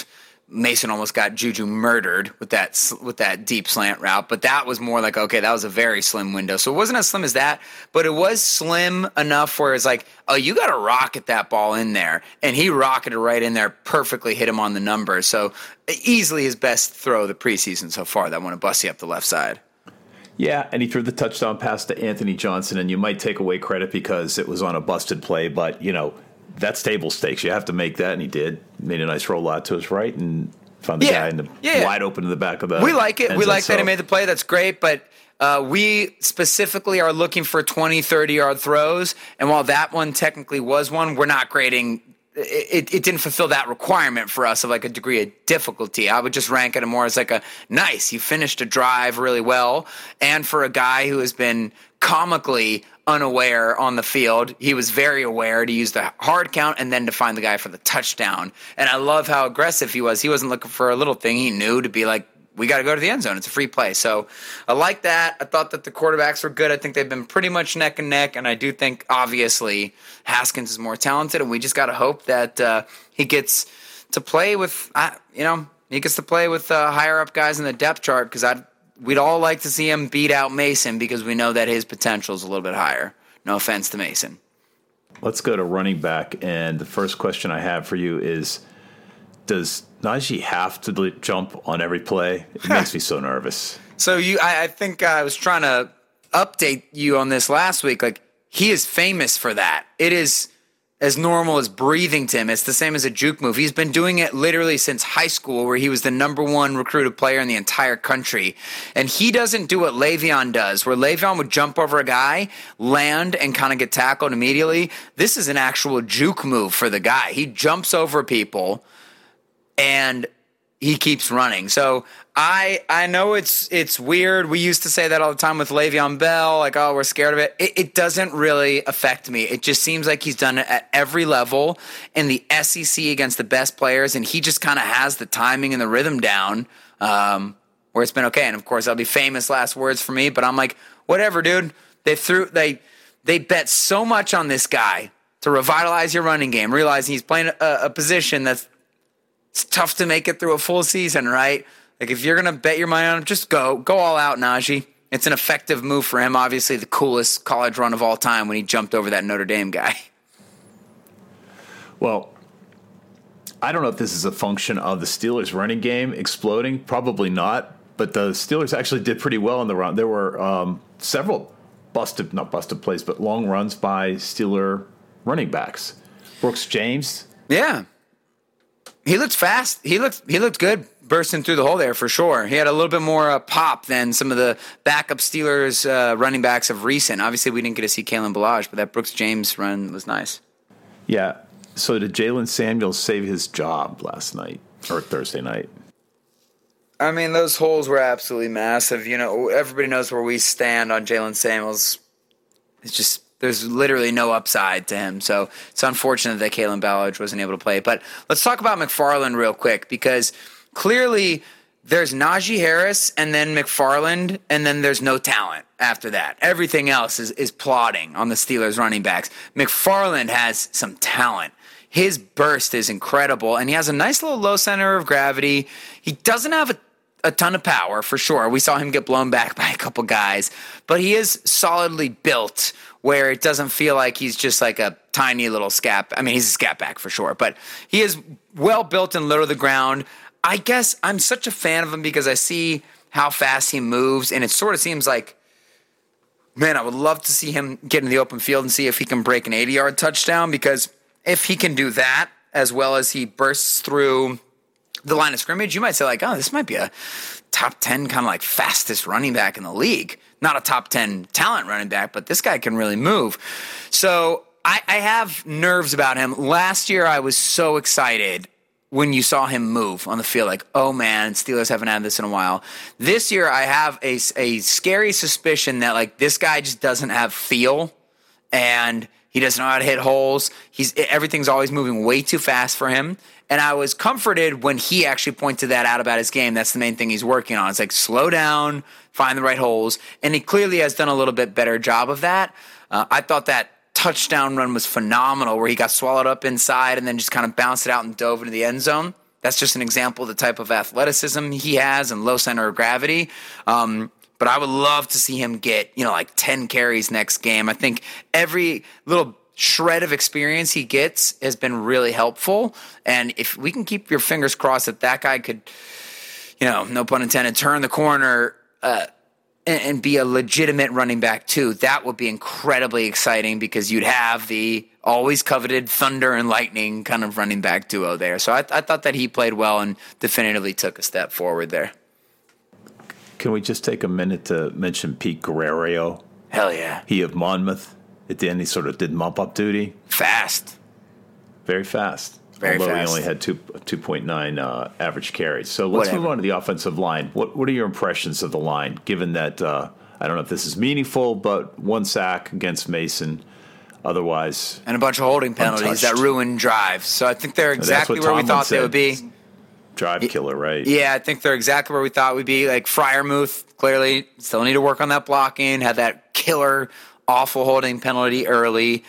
Mason almost got Juju murdered with that with that deep slant route, but that was more like okay, that was a very slim window. So it wasn't as slim as that, but it was slim enough where it's like, oh, you got to rocket that ball in there, and he rocketed right in there, perfectly hit him on the number. So easily his best throw the preseason so far. That one to Bussey up the left side. Yeah, and he threw the touchdown pass to Anthony Johnson, and you might take away credit because it was on a busted play, but you know that's table stakes. You have to make that, and he did. Made a nice roll out to his right and found the Yeah, guy in the yeah. wide open in the back of the. We like it. We like that he made the play. That's great. But uh, we specifically are looking for 20, 30 yard throws. And while that one technically was one, we're not grading. It, it didn't fulfill that requirement for us of like a degree of difficulty. I would just rank it more as like a nice. You finished a drive really well. And for a guy who has been comically unaware on the field. He was very aware to use the hard count and then to find the guy for the touchdown. And I love how aggressive he was. He wasn't looking for a little thing. He knew to be like, we got to go to the end zone. It's a free play. So I like that. I thought that the quarterbacks were good. I think they've been pretty much neck and neck. And I do think, obviously, Haskins is more talented. And we just got to hope that uh, he gets to play with, uh, you know, he gets to play with uh, higher up guys in the depth chart because I we'd all like to see him beat out Mason because we know that his potential is a little bit higher. No offense to Mason. Let's go to running back, and the first question I have for you is: Does Najee have to jump on every play? It makes me so nervous. So you, I, I think I was trying to update you on this last week. Like he is famous for that. It is as normal as breathing to him. It's the same as a juke move. He's been doing it literally since high school, where he was the number one recruited player in the entire country. And he doesn't do what Le'Veon does, where Le'Veon would jump over a guy, land, and kind of get tackled immediately. This is an actual juke move for the guy. He jumps over people and he keeps running. So I I know it's it's weird. We used to say that all the time with Le'Veon Bell, like oh we're scared of it. It, it doesn't really affect me. It just seems like he's done it at every level in the SEC against the best players, and he just kind of has the timing and the rhythm down. Um, where it's been okay, and of course that'll be famous last words for me. But I'm like, whatever, dude. They threw they they bet so much on this guy to revitalize your running game, realizing he's playing a, a position that's it's tough to make it through a full season, right? Like if you're gonna bet your money on him, just go go all out, Najee. It's an effective move for him. Obviously, the coolest college run of all time when he jumped over that Notre Dame guy. Well, I don't know if this is a function of the Steelers' running game exploding. Probably not. But the Steelers actually did pretty well in the run. There were um, several busted, not busted plays, but long runs by Steeler running backs. Brooks James. Yeah, he looked fast. He looked he looked good bursting through the hole there for sure. He had a little bit more uh, pop than some of the backup Steelers uh, running backs of recent. Obviously, we didn't get to see Kalen Ballage, but that Brooks James run was nice. Yeah. So did Jaylen Samuels save his job last night or Thursday night? I mean, those holes were absolutely massive. You know, everybody knows where we stand on Jaylen Samuels. It's just there's literally no upside to him. So it's unfortunate that Kalen Ballage wasn't able to play. But let's talk about McFarland real quick because clearly there's Najee Harris and then McFarland, and then there's no talent after that. Everything else is, is plodding on the Steelers running backs. McFarland has some talent. His burst is incredible, and he has a nice little low center of gravity. He doesn't have a a ton of power for sure. We saw him get blown back by a couple guys, but he is solidly built where it doesn't feel like he's just like a tiny little scap. I mean, he's a scat back for sure, but he is well built and low to the ground. I guess I'm such a fan of him because I see how fast he moves, and it sort of seems like, man, I would love to see him get in the open field and see if he can break an 80 yard touchdown because if he can do that as well as he bursts through the line of scrimmage, you might say like, oh, this might be a top 10 kind of like fastest running back in the league. Not a top 10 talent running back, but this guy can really move. So I, I have nerves about him. Last year, I was so excited when you saw him move on the field, like, oh man, Steelers haven't had this in a while. This year, I have a, a scary suspicion that like this guy just doesn't have feel and he doesn't know how to hit holes. He's everything's always moving way too fast for him. And I was comforted when he actually pointed that out about his game. That's the main thing he's working on. It's like slow down, find the right holes, and he clearly has done a little bit better job of that. Uh, I thought that touchdown run was phenomenal, where he got swallowed up inside and then just kind of bounced it out and dove into the end zone. That's just an example of the type of athleticism he has and low center of gravity. Um, but I would love to see him get, you know, like 10 carries next game. I think every little shred of experience he gets has been really helpful. And if we can keep your fingers crossed that that guy could, you know, no pun intended, turn the corner uh, and, and be a legitimate running back too, that would be incredibly exciting because you'd have the always coveted thunder and lightning kind of running back duo there. So I, I thought that he played well and definitively took a step forward there. Can we just take a minute to mention Pete Guerriero? Hell yeah. He of Monmouth. At the end, he sort of did mop up duty. Fast. Very fast. Very Although fast. he only had two two point nine uh, average carries. So let's Whatever. move on to the offensive line. What what are your impressions of the line? Given that uh, I don't know if this is meaningful, but one sack against Mason. Otherwise, And a bunch of holding penalties that Untouched. ruined drives. So I think they're exactly where we Tomlin thought they would be. drive killer, right? Yeah, I think they're exactly where we thought we'd be. Like Freiermuth, clearly still need to work on that blocking. Had that killer, awful holding penalty early.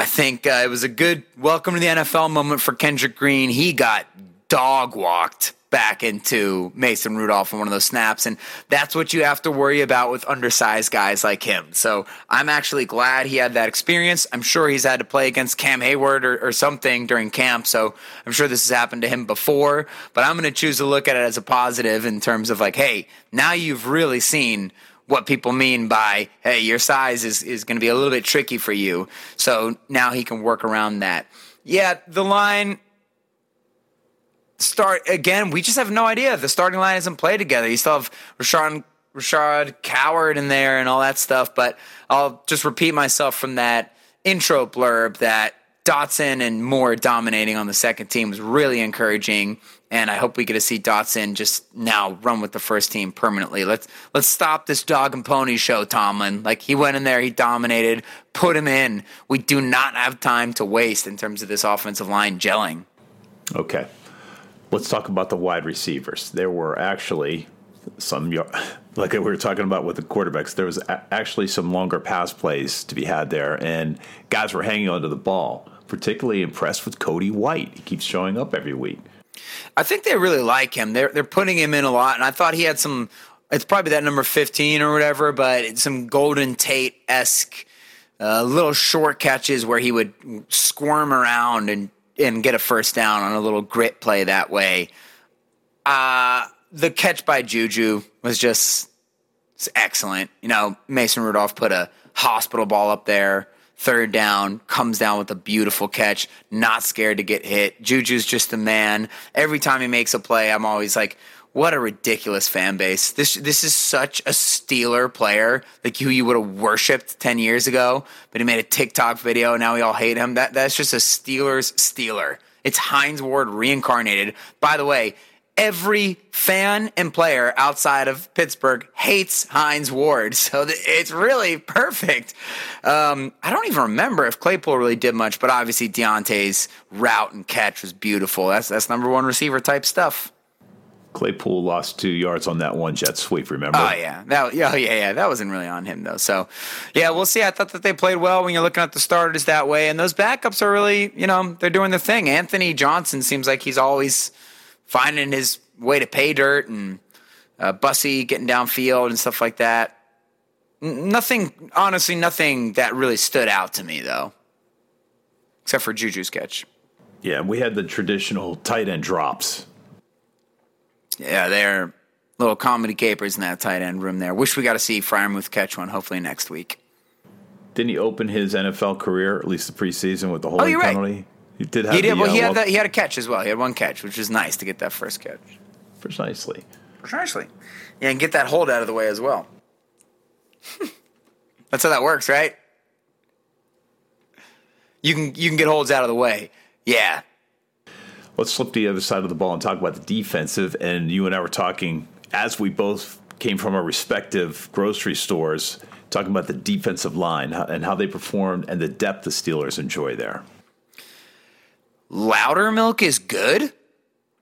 I think uh, it was a good welcome to the NFL moment for Kendrick Green. He got dog walked back into Mason Rudolph on one of those snaps, and that's what you have to worry about with undersized guys like him. So I'm actually glad he had that experience. I'm sure he's had to play against Cam Heyward or, or something during camp, so I'm sure this has happened to him before. But I'm going to choose to look at it as a positive in terms of like, hey, now you've really seen what people mean by hey your size is, is going to be a little bit tricky for you. So now he can work around that. Yeah the line start again we just have no idea. The starting line isn't played together. You still have Rashaad Rashaad Coward in there and all that stuff but i'll just repeat myself from that intro blurb that Dotson and Moore dominating on the second team was really encouraging, and I hope we get to see Dotson just now run with the first team permanently. Let's let's stop this dog and pony show, Tomlin. Like he went in there, he dominated, put him in. We do not have time to waste in terms of this offensive line gelling. Okay. Let's talk about the wide receivers. There were actually some, like we were talking about with the quarterbacks, there was actually some longer pass plays to be had there, and guys were hanging onto the ball. Particularly impressed with Cody White. He keeps showing up every week. I think they really like him. They're they're putting him in a lot, and I thought he had some. It's probably that number fifteen or whatever, but some Golden Tate esque uh, little short catches where he would squirm around and and get a first down on a little grit play that way. Uh, the catch by Juju was just excellent. You know, Mason Rudolph put a hospital ball up there third down, comes down with a beautiful catch, not scared to get hit. Juju's just the man. Every time he makes a play, I'm always like, what a ridiculous fan base. This this is such a Steeler player, like who you would have worshipped 10 years ago, but he made a TikTok video and now we all hate him. That that's just a Steelers Steeler. It's Hines Ward reincarnated. By the way, every fan and player outside of Pittsburgh hates Hines Ward. So it's really perfect. Um, I don't even remember if Claypool really did much, but obviously Diontae's route and catch was beautiful. That's that's number one receiver type stuff. Claypool lost two yards on that one jet sweep. Remember? Oh yeah, that yeah, yeah, yeah. That wasn't really on him though. So yeah, we'll see. I thought that they played well when you're looking at the starters that way, and those backups are really, you know, they're doing the thing. Anthony Johnson seems like he's always finding his way to pay dirt and uh, Bussey getting downfield and stuff like that. Nothing, honestly, nothing that really stood out to me though, except for Juju's catch. Yeah, we had the traditional tight end drops. Yeah, they're little comedy capers in that tight end room there. Wish we got to see Freiermuth catch one. Hopefully next week. Didn't he open his NFL career, at least the preseason, with the holding Oh, you're right. Penalty? He did have He did. the, Well, he uh, had that. He had a catch as well. He had one catch, which was nice to get that first catch. precisely. Precisely. Yeah, and get that hold out of the way as well. That's how that works, right? You can you can get holds out of the way. Yeah. Let's flip to the other side of the ball and talk about the defensive. And you and I were talking as we both came from our respective grocery stores, talking about the defensive line and how they performed and the depth the Steelers enjoy there. Loudermilk is good.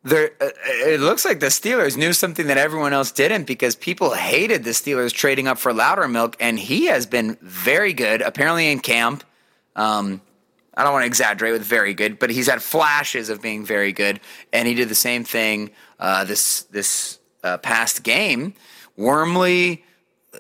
There, uh, it looks like the Steelers knew something that everyone else didn't because people hated the Steelers trading up for Loudermilk, and he has been very good. Apparently in camp, um, I don't want to exaggerate with very good, but he's had flashes of being very good, and he did the same thing uh, this this uh, past game. Wormley,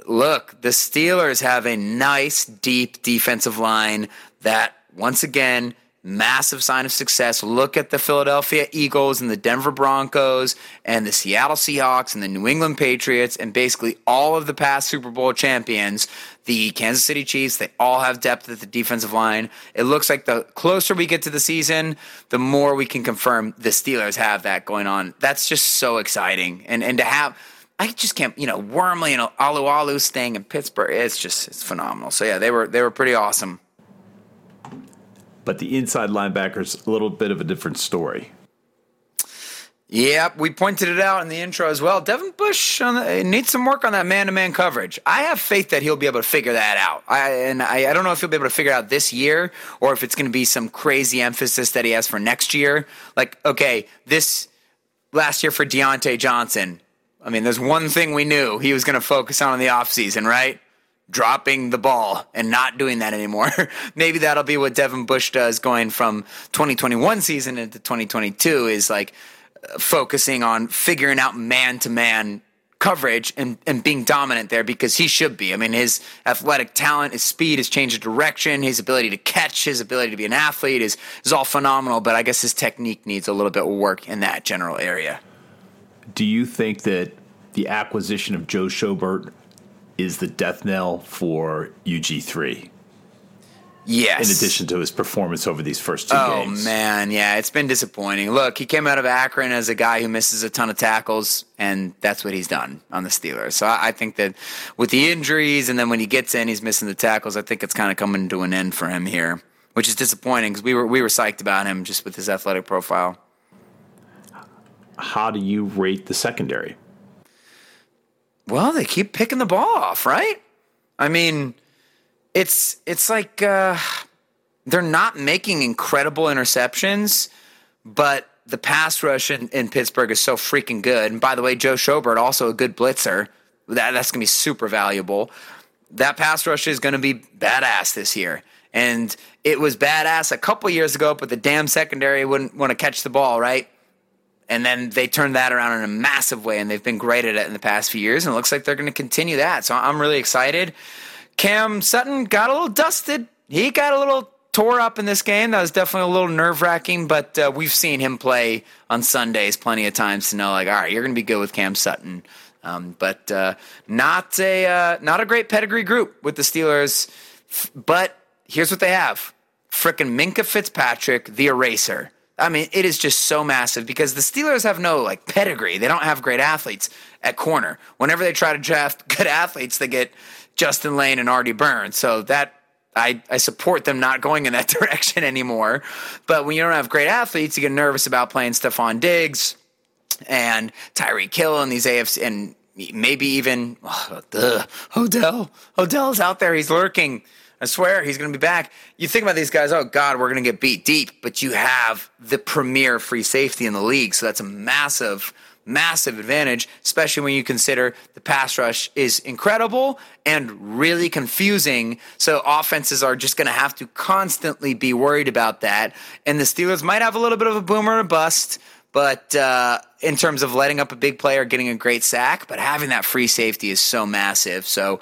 look, the Steelers have a nice, deep defensive line that, once again, massive sign of success. Look at the Philadelphia Eagles and the Denver Broncos and the Seattle Seahawks and the New England Patriots and basically all of the past Super Bowl champions. The Kansas City Chiefs, they all have depth at the defensive line. It looks like the closer we get to the season, the more we can confirm the Steelers have that going on. That's just so exciting. And and to have I just can't, you know, Wormley and Alualu staying in Pittsburgh. It's just it's phenomenal. So yeah, they were they were pretty awesome. But the inside linebackers, a little bit of a different story. Yep, we pointed it out in the intro as well. Devin Bush the, eh, needs some work on that man-to-man coverage. I have faith that he'll be able to figure that out. I, and I, I don't know if he'll be able to figure it out this year or if it's going to be some crazy emphasis that he has for next year. Like, okay, this last year for Diontae Johnson. I mean, there's one thing we knew he was going to focus on in the offseason, right? Dropping the ball and not doing that anymore. Maybe that'll be what Devin Bush does going from 2021 season into 2022 is like focusing on figuring out man to man coverage and, and being dominant there because he should be. I mean, his athletic talent, his speed, his change of direction, his ability to catch, his ability to be an athlete is, is all phenomenal, but I guess his technique needs a little bit of work in that general area. Do you think that the acquisition of Joe Schobert is the death knell for UG3? Yes. In addition to his performance over these first two Oh games. Oh man, yeah, it's been disappointing. Look, he came out of Akron as a guy who misses a ton of tackles, and that's what he's done on the Steelers. So I, I think that with the injuries, and then when he gets in, he's missing the tackles. I think it's kind of coming to an end for him here, which is disappointing because we were we were psyched about him just with his athletic profile. How do you rate the secondary? Well, they keep picking the ball off, right? I mean, it's it's like uh, they're not making incredible interceptions, but the pass rush in, in Pittsburgh is so freaking good. And by the way, Joe Schobert also a good blitzer. That that's gonna be super valuable. That pass rush is gonna be badass this year. And it was badass a couple years ago, but the damn secondary wouldn't want to catch the ball, right? And then they turned that around in a massive way, and they've been great at it in the past few years, and it looks like they're going to continue that. So I'm really excited. Cam Sutton got a little dusted. He got a little tore up in this game. That was definitely a little nerve wracking, but uh, we've seen him play on Sundays plenty of times to know, like, all right, you're going to be good with Cam Sutton. Um, but uh, not a uh, not a great pedigree group with the Steelers. But here's what they have: frickin' Minkah Fitzpatrick, the eraser. I mean, it is just so massive because the Steelers have no like pedigree. They don't have great athletes at corner. Whenever they try to draft good athletes, they get Justin Layne and Artie Burns. So that I, I support them not going in that direction anymore. But when you don't have great athletes, you get nervous about playing Stefon Diggs and Tyreek Hill and these AFC and maybe even oh, Odell. Odell's out there. He's lurking. I swear he's going to be back. You think about these guys, oh God, we're going to get beat deep, but you have the premier free safety in the league. So that's a massive, massive advantage, especially when you consider the pass rush is incredible and really confusing. So offenses are just going to have to constantly be worried about that. And the Steelers might have a little bit of a boomer or a bust but uh, in terms of letting up a big player, getting a great sack, but having that free safety is so massive. So,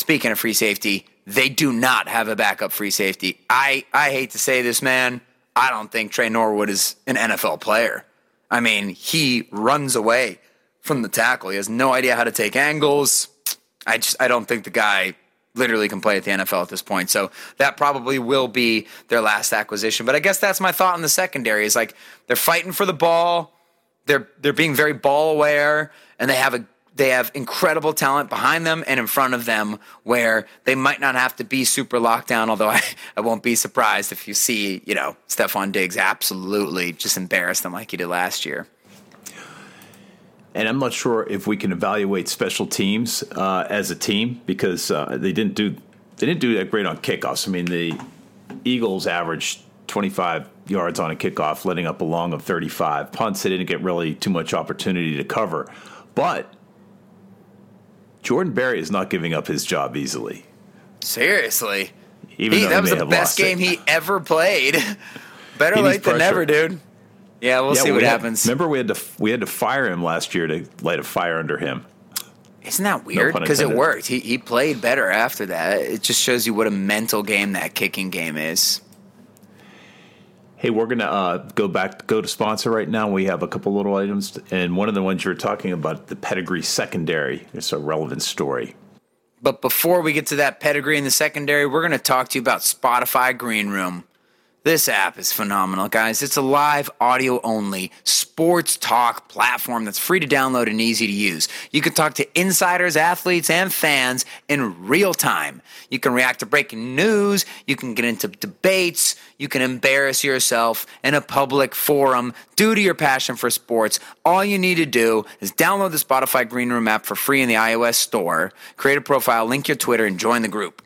speaking of free safety, they do not have a backup free safety. I, I hate to say this, man. I don't think Tre Norwood is an NFL player. I mean, he runs away from the tackle. He has no idea how to take angles. I just I don't think the guy literally can play at the NFL at this point. So that probably will be their last acquisition. But I guess that's my thought on the secondary is like they're fighting for the ball. They're they're being very ball aware and they have a they have incredible talent behind them and in front of them where they might not have to be super locked down, although I, I won't be surprised if you see, you know, Stefon Diggs absolutely just embarrass them like he did last year. And I'm not sure if we can evaluate special teams uh, as a team because uh, they didn't do they didn't do that great on kickoffs. I mean, the Eagles averaged 25 yards on a kickoff, letting up a long of 35. Punts, they didn't get really too much opportunity to cover. But Jordan Berry is not giving up his job easily. Seriously. Even He, that was the best game it. he ever played. Better late than never, dude. Yeah, we'll Yeah, see what had- happens. remember, we had to we had to fire him last year to light a fire under him. Isn't that weird? Because it worked. He he played better after that. It just shows you what a mental game that kicking game is. Hey, we're gonna uh, go back go to sponsor right now. We have a couple little items, and one of the ones you were talking about, the pedigree secondary. It's a relevant story. But before we get to that pedigree in the secondary, we're going to talk to you about Spotify Green Room. This app is phenomenal, guys. It's a live audio only sports talk platform that's free to download and easy to use. You can talk to insiders, athletes, and fans in real time. You can react to breaking news. You can get into debates. You can embarrass yourself in a public forum due to your passion for sports. All you need to do is download the Spotify Green Room app for free in the iOS store, create a profile, link your Twitter, and join the group.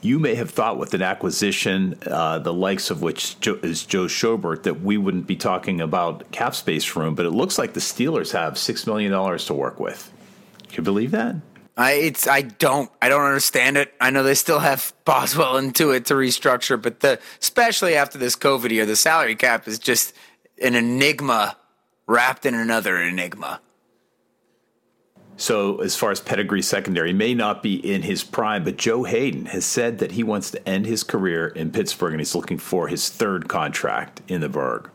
You may have thought with an acquisition, uh, the likes of which is Joe Schobert, that we wouldn't be talking about cap space room, but it looks like the Steelers have six million dollars to work with. Can you believe that? I it's I don't I don't understand it. I know they still have Boswell into it to restructure, but the especially after this COVID year, the salary cap is just an enigma wrapped in another enigma. So, as far as pedigree secondary, may not be in his prime, but Joe Haden has said that he wants to end his career in Pittsburgh and he's looking for his third contract in the Burgh.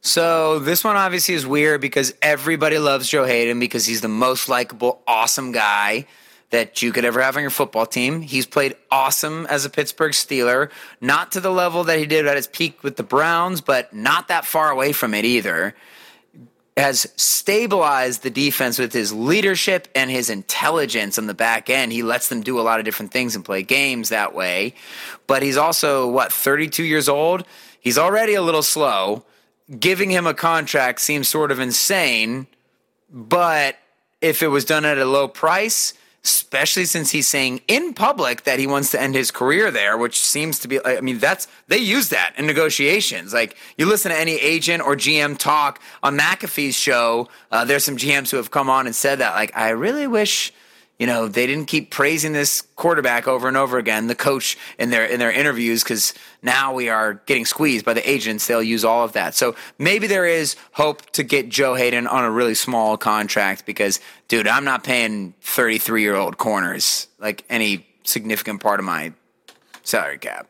So this one obviously is weird because everybody loves Joe Haden because he's the most likable, awesome guy that you could ever have on your football team. He's played awesome as a Pittsburgh Steeler, not to the level that he did at his peak with the Browns, but not that far away from it either. Has stabilized the defense with his leadership and his intelligence on the back end. He lets them do a lot of different things and play games that way. But he's also, what, 32 years old? He's already a little slow giving him a contract seems sort of insane, but if it was done at a low price, especially since he's saying in public that he wants to end his career there, which seems to be, I mean, that's, they use that in negotiations. Like, you listen to any agent or GM talk on McAfee's show, uh, there's some GMs who have come on and said that, like, I really wish you know, they didn't keep praising this quarterback over and over again, the coach in their in their interviews, because now we are getting squeezed by the agents. They'll use all of that. So maybe there is hope to get Joe Haden on a really small contract because, dude, I'm not paying 33 year old corners like any significant part of my salary cap.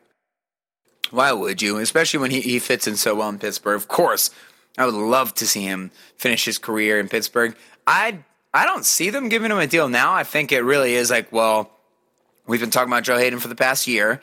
Why would you? Especially when he, he fits in so well in Pittsburgh. Of course, I would love to see him finish his career in Pittsburgh. I I don't see them giving him a deal now. I think it really is like, well, we've been talking about Joe Haden for the past year.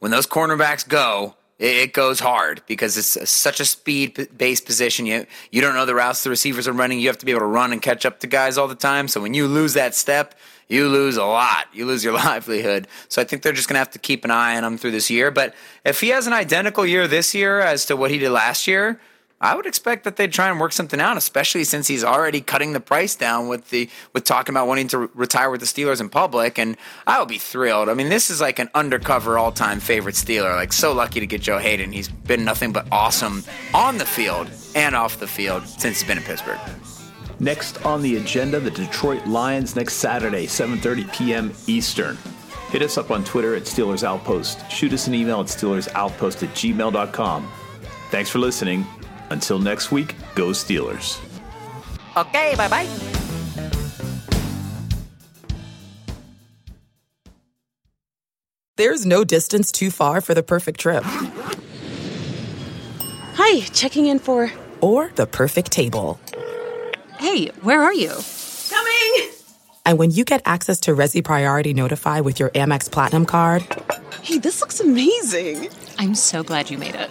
When those cornerbacks go, it, goes hard because it's such a speed based position. You you don't know the routes the receivers are running. You have to be able to run and catch up to guys all the time. So when you lose that step, you lose a lot. You lose your livelihood. So I think they're just going to have to keep an eye on him through this year. But if he has an identical year this year as to what he did last year, I would expect that they'd try and work something out, especially since he's already cutting the price down with the with talking about wanting to re- retire with the Steelers in public. And I would be thrilled. I mean, this is like an undercover all time favorite Steeler. Like so lucky to get Joe Haden. He's been nothing but awesome on the field and off the field since he's been in Pittsburgh. Next on the agenda, the Detroit Lions next Saturday, 7:30 p.m. Eastern. Hit us up on Twitter at Steelers Outpost. Shoot us an email at SteelersOutpost at gmail.com. Thanks for listening. Until next week, go Steelers. Okay, bye bye. There's no distance too far for the perfect trip. Hi, checking in for. Or the perfect table. Hey, where are you? Coming! And when you get access to Resy Priority Notify with your Amex Platinum card Hey, this looks amazing. I'm so glad you made it.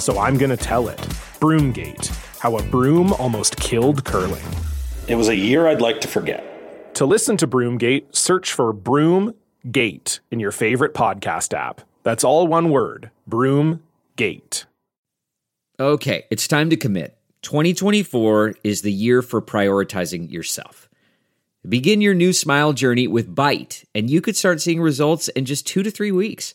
so I'm going to tell it. Broomgate How a Broom Almost Killed Curling. It was a year I'd like to forget. To listen to Broomgate, search for Broomgate in your favorite podcast app. That's all one word Broomgate. Okay, it's time to commit. 2024 is the year for prioritizing yourself. Begin your new smile journey with Byte, and you could start seeing results in just two to three weeks.